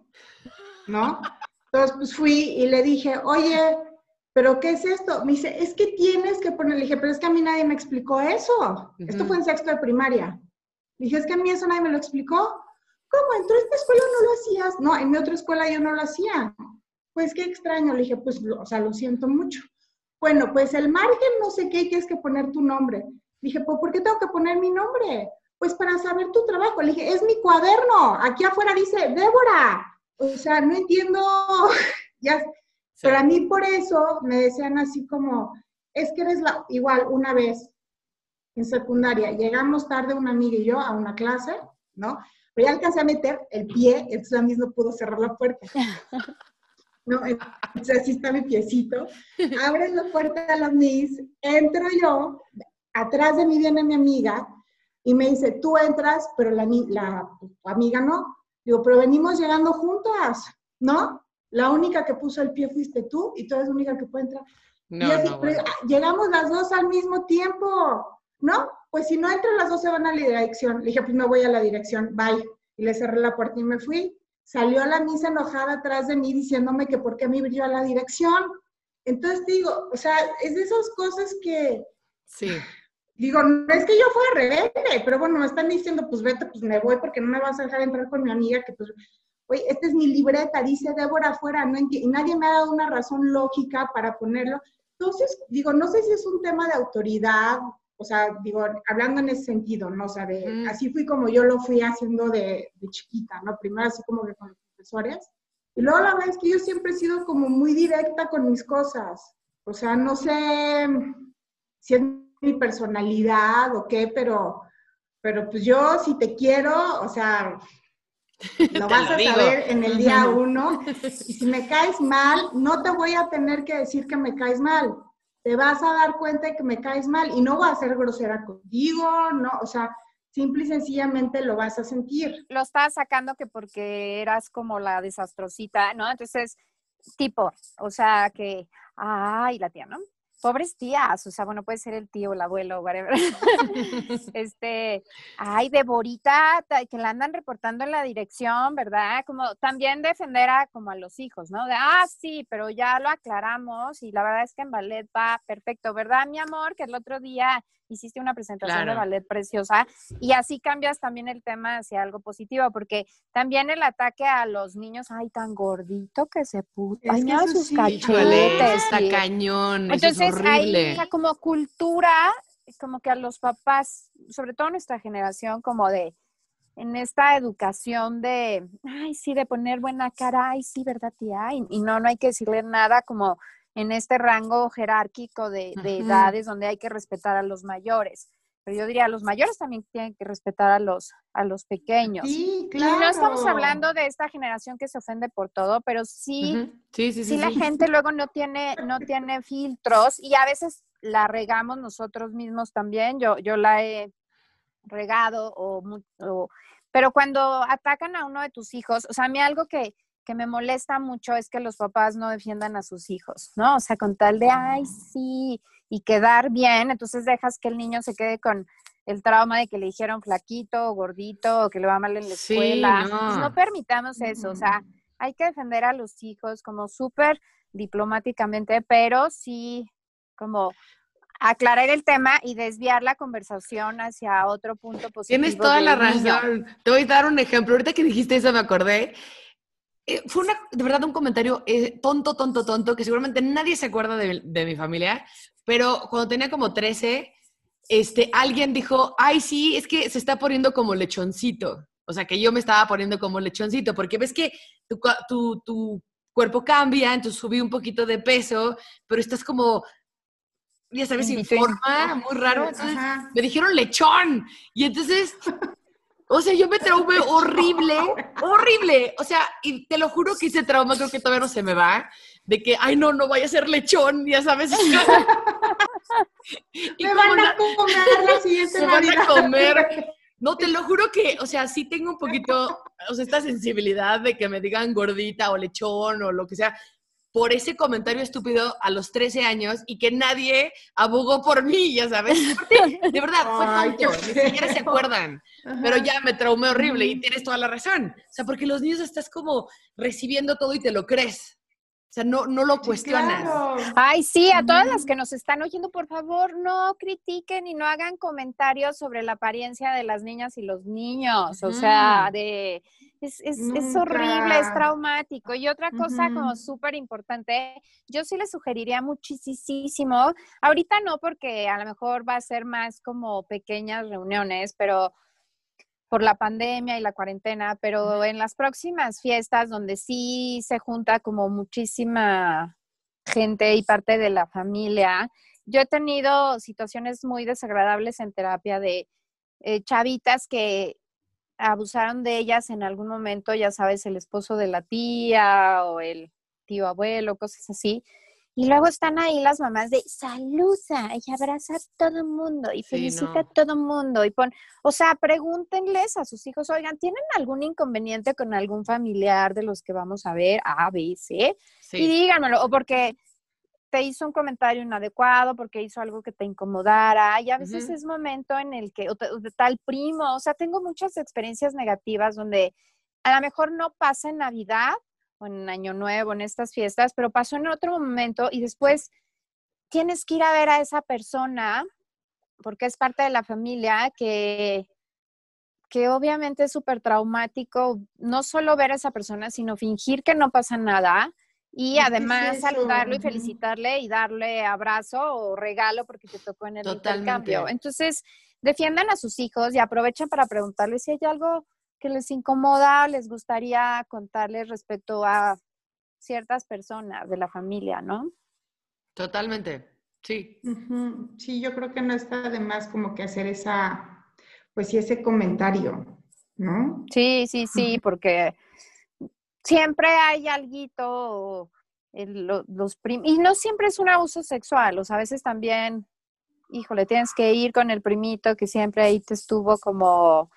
¿no? Entonces, pues fui y le dije, oye, ¿pero qué es esto? Me dice, es que tienes que poner, le dije, pero es que a mí nadie me explicó eso. Esto fue en sexto de primaria. Le dije, es que a mí eso nadie me lo explicó. ¿Cómo? ¿En tu escuela no lo hacías? No, en mi otra escuela yo no lo hacía. Pues qué extraño. Le dije, pues, o sea, lo siento mucho. Bueno, pues el margen no sé qué, tienes que poner tu nombre. Dije, pues, ¿por qué tengo que poner mi nombre? Pues para saber tu trabajo. Le dije, es mi cuaderno. Aquí afuera dice, Débora. O sea, no entiendo. ya. Pero a mí por eso me decían así como, es que eres la, igual una vez en secundaria, llegamos tarde una amiga y yo a una clase, ¿no? Pero ya alcancé a meter el pie, entonces a mí no pudo cerrar la puerta. ¿no? Entonces así está mi piecito. Abren la puerta de la Miss, entro yo, atrás de mí viene mi amiga, y me dice, tú entras, pero la, la amiga no. Digo, pero venimos llegando juntas, ¿no? La única que puso el pie fuiste tú y tú eres la única que puede entrar. No, llegamos las dos al mismo tiempo, ¿no? Pues si no entran las dos se van a la dirección. Le dije, pues me voy a la dirección, bye. Y le cerré la puerta y me fui. Salió la misa enojada atrás de mí diciéndome que por qué me iba a la dirección. Entonces digo, o sea, es de esas cosas que... Sí. Digo, no es que yo fuera rebelde, pero bueno, me están diciendo, pues vete, pues me voy porque no me vas a dejar entrar con mi amiga, que pues, oye, esta es mi libreta, dice Débora afuera, no y nadie me ha dado una razón lógica para ponerlo. Entonces, digo, no sé si es un tema de autoridad, o sea, digo, hablando en ese sentido, ¿no? O sea, así fui como yo lo fui haciendo de, de chiquita, ¿no? Primero así como que con los profesores. Y luego la verdad es que yo siempre he sido como muy directa con mis cosas. O sea, no sé si es mi personalidad o qué, pero, pero pues yo si te quiero, o sea, lo vas a saber en el día uno. Y si me caes mal, no te voy a tener que decir que me caes mal. te vas a dar cuenta de que me caes mal y no voy a ser grosera contigo, no, o sea, simple y sencillamente lo vas a sentir. Lo estás sacando que porque eras como la desastrosita, ¿no? Entonces, tipo, o sea, que, ay, la tía, ¿no? Pobres tías, o sea, bueno, puede ser el tío, el abuelo, whatever. este, ay, Deborita, que la andan reportando en la dirección, ¿verdad? Como también defender a como a los hijos, ¿no? De, ah, sí, pero ya lo aclaramos y la verdad es que en ballet va perfecto, ¿verdad, mi amor? Que el otro día hiciste una presentación de ballet preciosa y así cambias también el tema hacia algo positivo, porque también el ataque a los niños, ay, tan gordito que se puso, ay, mira sus cachetes. Está cañón, Entonces, es horrible. Ahí, como cultura, como que a los papás, sobre todo nuestra generación, como de, en esta educación de, ay, sí, de poner buena cara, ay, sí, ¿verdad, tía? Y, y no, no hay que decirle nada como en este rango jerárquico de, edades donde hay que respetar a los mayores. Pero yo diría, los mayores también tienen que respetar a los, a los pequeños. Sí, claro. Y no estamos hablando de esta generación que se ofende por todo, pero sí, sí, sí, sí, la gente luego no tiene, no tiene filtros y a veces la regamos nosotros mismos también. Yo, yo la he regado o, o pero cuando atacan a uno de tus hijos, o sea, a mí algo que, que me molesta mucho es que los papás no defiendan a sus hijos, ¿no? O sea, con tal de, ay, sí, y quedar bien, entonces dejas que el niño se quede con el trauma de que le dijeron flaquito, gordito, o que le va mal en la escuela. no. Pues no permitamos eso, o sea, hay que defender a los hijos como súper diplomáticamente, pero sí como aclarar el tema y desviar la conversación hacia otro punto positivo. Tienes toda la razón. Te voy a dar un ejemplo. Ahorita que dijiste eso me acordé. Eh, fue una, de verdad un comentario eh, tonto, tonto, tonto, que seguramente nadie se acuerda de, mi familia, pero cuando tenía como 13, este, alguien dijo, ay, sí, es que se está poniendo como lechoncito. O sea, que yo me estaba poniendo como lechoncito, porque ves que tu, tu, cuerpo cambia, entonces subí un poquito de peso, pero estás como, ya sabes, sin forma, muy raro. Entonces me dijeron lechón. Y entonces o sea, yo me traumé horrible, horrible. O sea, y te lo juro que ese trauma creo que todavía no se me va. De que, ay, no, no vaya a ser lechón, ya sabes. y me van a comer la siguiente Me van a comer. No, te lo juro que, o sea, sí tengo un poquito, o sea, esta sensibilidad de que me digan gordita o lechón o lo que sea por ese comentario estúpido a los 13 años y que nadie abogó por mí, ya sabes. De verdad, fue tonto, ni siquiera se acuerdan. Pero ya me traumé horrible y tienes toda la razón. O sea, porque los niños estás como recibiendo todo y te lo crees. O sea, no, no lo cuestionas. Ay, sí, a todas las que nos están oyendo, por favor, no critiquen y no hagan comentarios sobre la apariencia de las niñas y los niños. O sea, de es, es, es, horrible, es traumático. Y otra cosa como súper importante, yo sí le sugeriría muchísimo, ahorita no porque a lo mejor va a ser más como pequeñas reuniones, pero por la pandemia y la cuarentena, pero en las próximas fiestas donde sí se junta como muchísima gente y parte de la familia, yo he tenido situaciones muy desagradables en terapia de eh, chavitas que abusaron de ellas en algún momento, ya sabes, el esposo de la tía o el tío abuelo, cosas así. Y luego están ahí las mamás de saluda y abraza a todo el mundo y felicita a todo el mundo y pon, o sea, pregúntenles a sus hijos, oigan, ¿tienen algún inconveniente con algún familiar de los que vamos a ver? A, B, C. Y díganmelo, o porque te hizo un comentario inadecuado porque hizo algo que te incomodara y a veces es momento en el que, o, de tal primo, o sea, tengo muchas experiencias negativas donde a lo mejor no pasa en Navidad o en Año Nuevo, en estas fiestas, pero pasó en otro momento y después tienes que ir a ver a esa persona porque es parte de la familia que que obviamente es súper traumático, no solo ver a esa persona, sino fingir que no pasa nada, y además saludarlo y felicitarle y darle abrazo o regalo porque te tocó en el intercambio. Entonces, defiendan a sus hijos y aprovechen para preguntarles si hay algo que les incomoda, les gustaría contarles respecto a ciertas personas de la familia, ¿no? Totalmente, sí. Sí, yo creo que no está de más como que hacer esa, pues sí, ese comentario, ¿no? Sí, sí, sí, porque siempre hay algo los primos, y no siempre es un abuso sexual, o sea, a veces también, híjole, tienes que ir con el primito que siempre ahí te estuvo como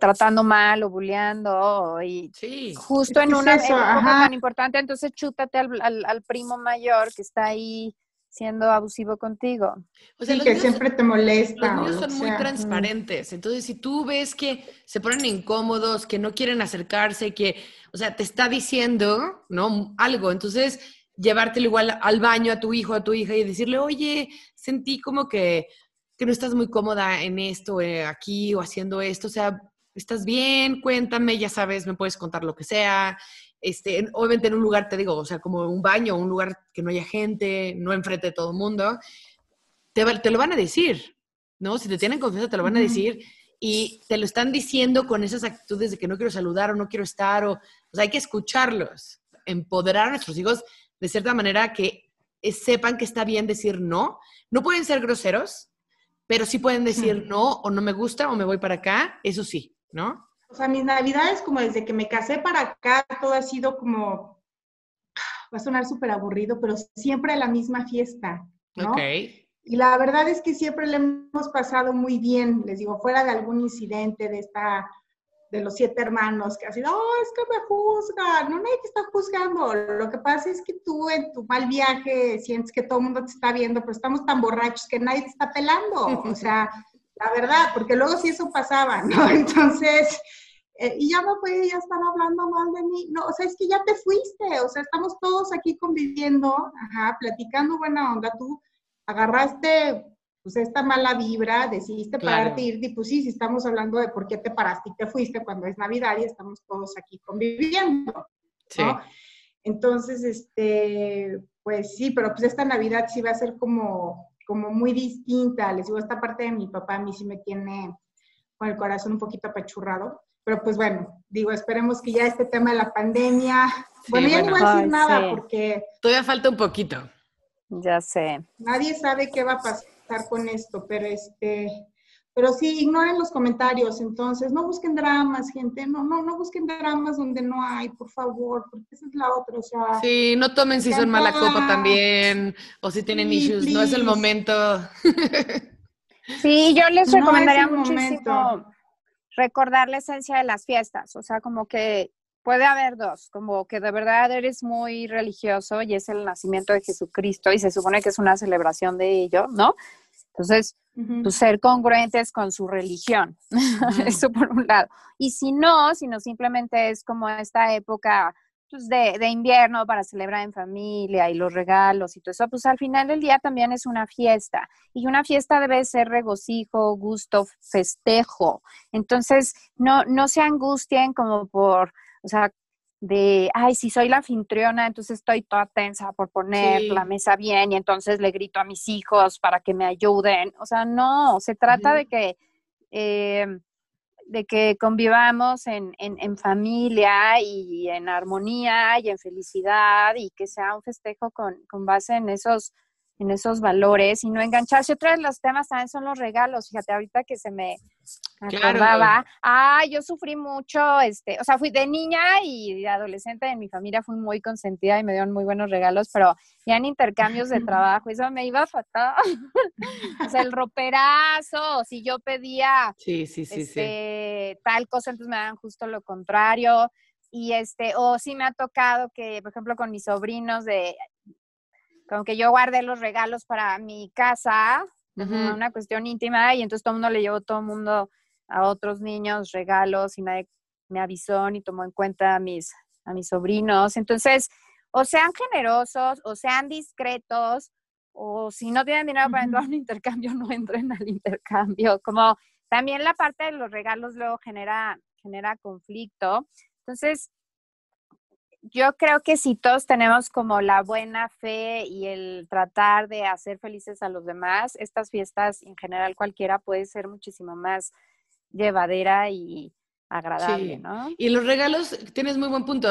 tratando mal o bulleando y justo en una época tan importante, entonces chútate al, primo mayor que está ahí siendo abusivo contigo. O sea, que siempre te molesta. Los niños son muy transparentes, entonces si tú ves que se ponen incómodos, que no quieren acercarse, que, o sea, te está diciendo, ¿no? Algo, entonces llevártelo igual al baño a tu hijo, a tu hija y decirle, oye, sentí como que, que no estás muy cómoda en esto, eh, aquí o haciendo esto, o sea, ¿estás bien? Cuéntame, ya sabes, me puedes contar lo que sea. Este, obviamente en un lugar, te digo, o sea, como un baño, un lugar que no haya gente, no enfrente de todo el mundo, te, te lo van a decir, ¿no? Si te tienen confianza, te lo van a decir y te lo están diciendo con esas actitudes de que no quiero saludar o no quiero estar, o, o sea, hay que escucharlos, empoderar a nuestros hijos de cierta manera que sepan que está bien decir no. No pueden ser groseros, pero sí pueden decir no o no me gusta o me voy para acá, eso sí. ¿no? O sea, mis navidades, como desde que me casé para acá, todo ha sido como, va a sonar súper aburrido, pero siempre la misma fiesta, ¿no? Y la verdad es que siempre le hemos pasado muy bien, les digo, fuera de algún incidente de esta, de los siete hermanos, que ha sido, oh, es que me juzgan, no, nadie te está juzgando. Lo que pasa es que tú en tu mal viaje sientes que todo el mundo te está viendo, pero estamos tan borrachos que nadie te está pelando. O sea, la verdad, porque luego sí eso pasaba, ¿no? Entonces, eh, y ya no puede, ya están hablando mal de mí. No, o sea, es que ya te fuiste, o sea, estamos todos aquí conviviendo, ajá, platicando buena onda. Tú agarraste, pues, esta mala vibra, decidiste pararte y pues sí, si estamos hablando de por qué te paraste y te fuiste cuando es Navidad y estamos todos aquí conviviendo, ¿no? Sí. Entonces, este, pues sí, pero pues esta Navidad sí va a ser como como muy distinta. Les digo, esta parte de mi papá a mí sí me tiene con el corazón un poquito apachurrado. Pero pues bueno, digo, esperemos que ya este tema de la pandemia, bueno, ya no voy a decir nada porque... Todavía falta un poquito. Ya sé. Nadie sabe qué va a pasar con esto, pero este, pero sí, ignoren los comentarios, entonces, no busquen dramas, gente, no, no, no busquen dramas donde no hay, por favor, porque esa es la otra, o sea... Sí, no tomen si son mala copa también, o si tienen issues, no es el momento. sí, yo les recomendaría muchísimo recordar la esencia de las fiestas, o sea, como que puede haber dos, como que de verdad eres muy religioso y es el nacimiento de Jesucristo y se supone que es una celebración de ello, ¿no? Entonces, pues, ser congruentes con su religión, eso por un lado. Y si no, si no simplemente es como esta época pues, de, de, invierno para celebrar en familia y los regalos y todo eso, pues al final del día también es una fiesta. Y una fiesta debe ser regocijo, gusto, festejo. Entonces, no, no se angustien como por, o sea, de, ay, si soy la anfitriona, entonces estoy toda tensa por poner la mesa bien y entonces le grito a mis hijos para que me ayuden. O sea, no, se trata de que... Eh, de que convivamos en, en, en, familia y en armonía y en felicidad y que sea un festejo con, con base en esos, en esos valores y no engancharse. Otro de los temas también son los regalos. Fíjate, ahorita que se me acordaba. Ah, yo sufrí mucho, este, o sea, fui de niña y de adolescente en mi familia fui muy consentida y me dieron muy buenos regalos, pero ya en intercambios de trabajo, eso me iba fatal. o sea, el roperazo, si yo pedía sí, sí, sí, este, tal cosa, entonces me dan justo lo contrario. Y este, o sí me ha tocado que, por ejemplo, con mis sobrinos de como que yo guardé los regalos para mi casa, una cuestión íntima, y entonces todo el mundo le llevó todo el mundo a otros niños regalos y nadie me avisó ni tomó en cuenta a mis, a mis sobrinos. Entonces, o sean generosos, o sean discretos, o si no tienen dinero para entrar a un intercambio, no entren al intercambio. Como también la parte de los regalos luego genera, genera conflicto. Entonces, yo creo que si todos tenemos como la buena fe y el tratar de hacer felices a los demás, estas fiestas en general cualquiera puede ser muchísimo más llevadera y agradable, ¿no? Y los regalos, tienes muy buen punto,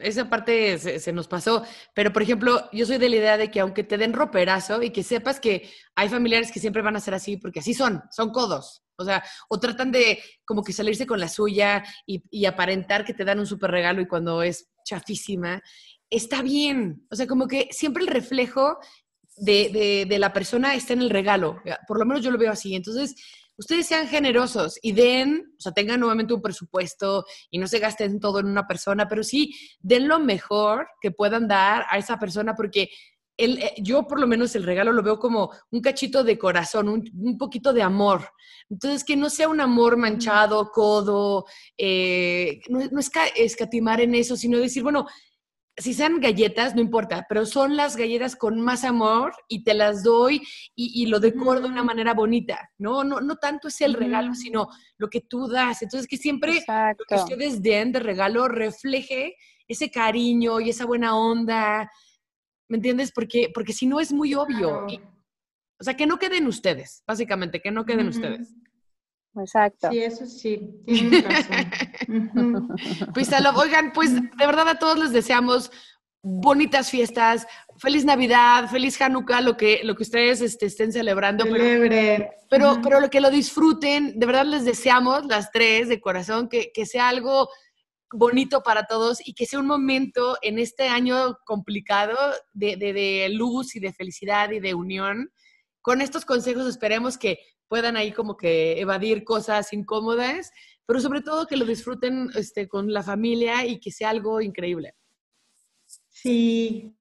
esa parte se, nos pasó, pero por ejemplo, yo soy de la idea de que aunque te den roperazo y que sepas que hay familiares que siempre van a ser así, porque así son, son codos, o sea, o tratan de como que salirse con la suya y, y aparentar que te dan un súper regalo y cuando es chafísima. está bien. O sea, como que siempre el reflejo de, de, la persona está en el regalo. Por lo menos yo lo veo así. Entonces, ustedes sean generosos y den, o sea, tengan nuevamente un presupuesto y no se gasten todo en una persona, pero sí den lo mejor que puedan dar a esa persona porque el, eh, yo por lo menos el regalo lo veo como un cachito de corazón, un, poquito de amor. Entonces, que no sea un amor manchado, codo, eh, no, no es escatimar en eso, sino decir, bueno, si sean galletas, no importa, pero son las galletas con más amor y te las doy y, lo decoro de una manera bonita, ¿no? No, no tanto es el regalo, sino lo que tú das. Entonces, que siempre lo que ustedes den de regalo refleje ese cariño y esa buena onda, ¿me entiendes? Porque, porque si no es muy obvio. o sea, que no queden ustedes, básicamente, que no queden ustedes. Exacto. Sí, eso sí, tienes razón. pues, oigan, pues de verdad a todos les deseamos bonitas fiestas, feliz Navidad, feliz Hanukkah, lo que, lo que ustedes este, estén celebrando. Pero, pero, pero, lo que lo disfruten, de verdad les deseamos las tres de corazón que, que sea algo bonito para todos y que sea un momento en este año complicado de, de, de luz y de felicidad y de unión. Con estos consejos esperemos que puedan ahí como que evadir cosas incómodas, pero sobre todo que lo disfruten este, con la familia y que sea algo increíble. Sí.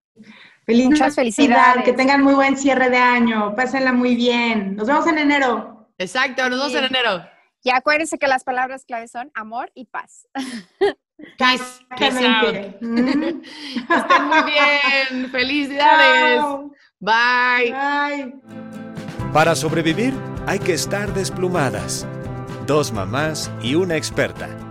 Feliz Muchas felicidades. Que tengan muy buen cierre de año. Pásenla muy bien. Nos vemos en enero. Exacto, nos vemos en enero. Y acuérdense que las palabras claves son amor y paz. Peace, peace mm. Estén muy bien. Felicidades. Bye. Bye. Para sobrevivir hay que estar desplumadas. Dos mamás y una experta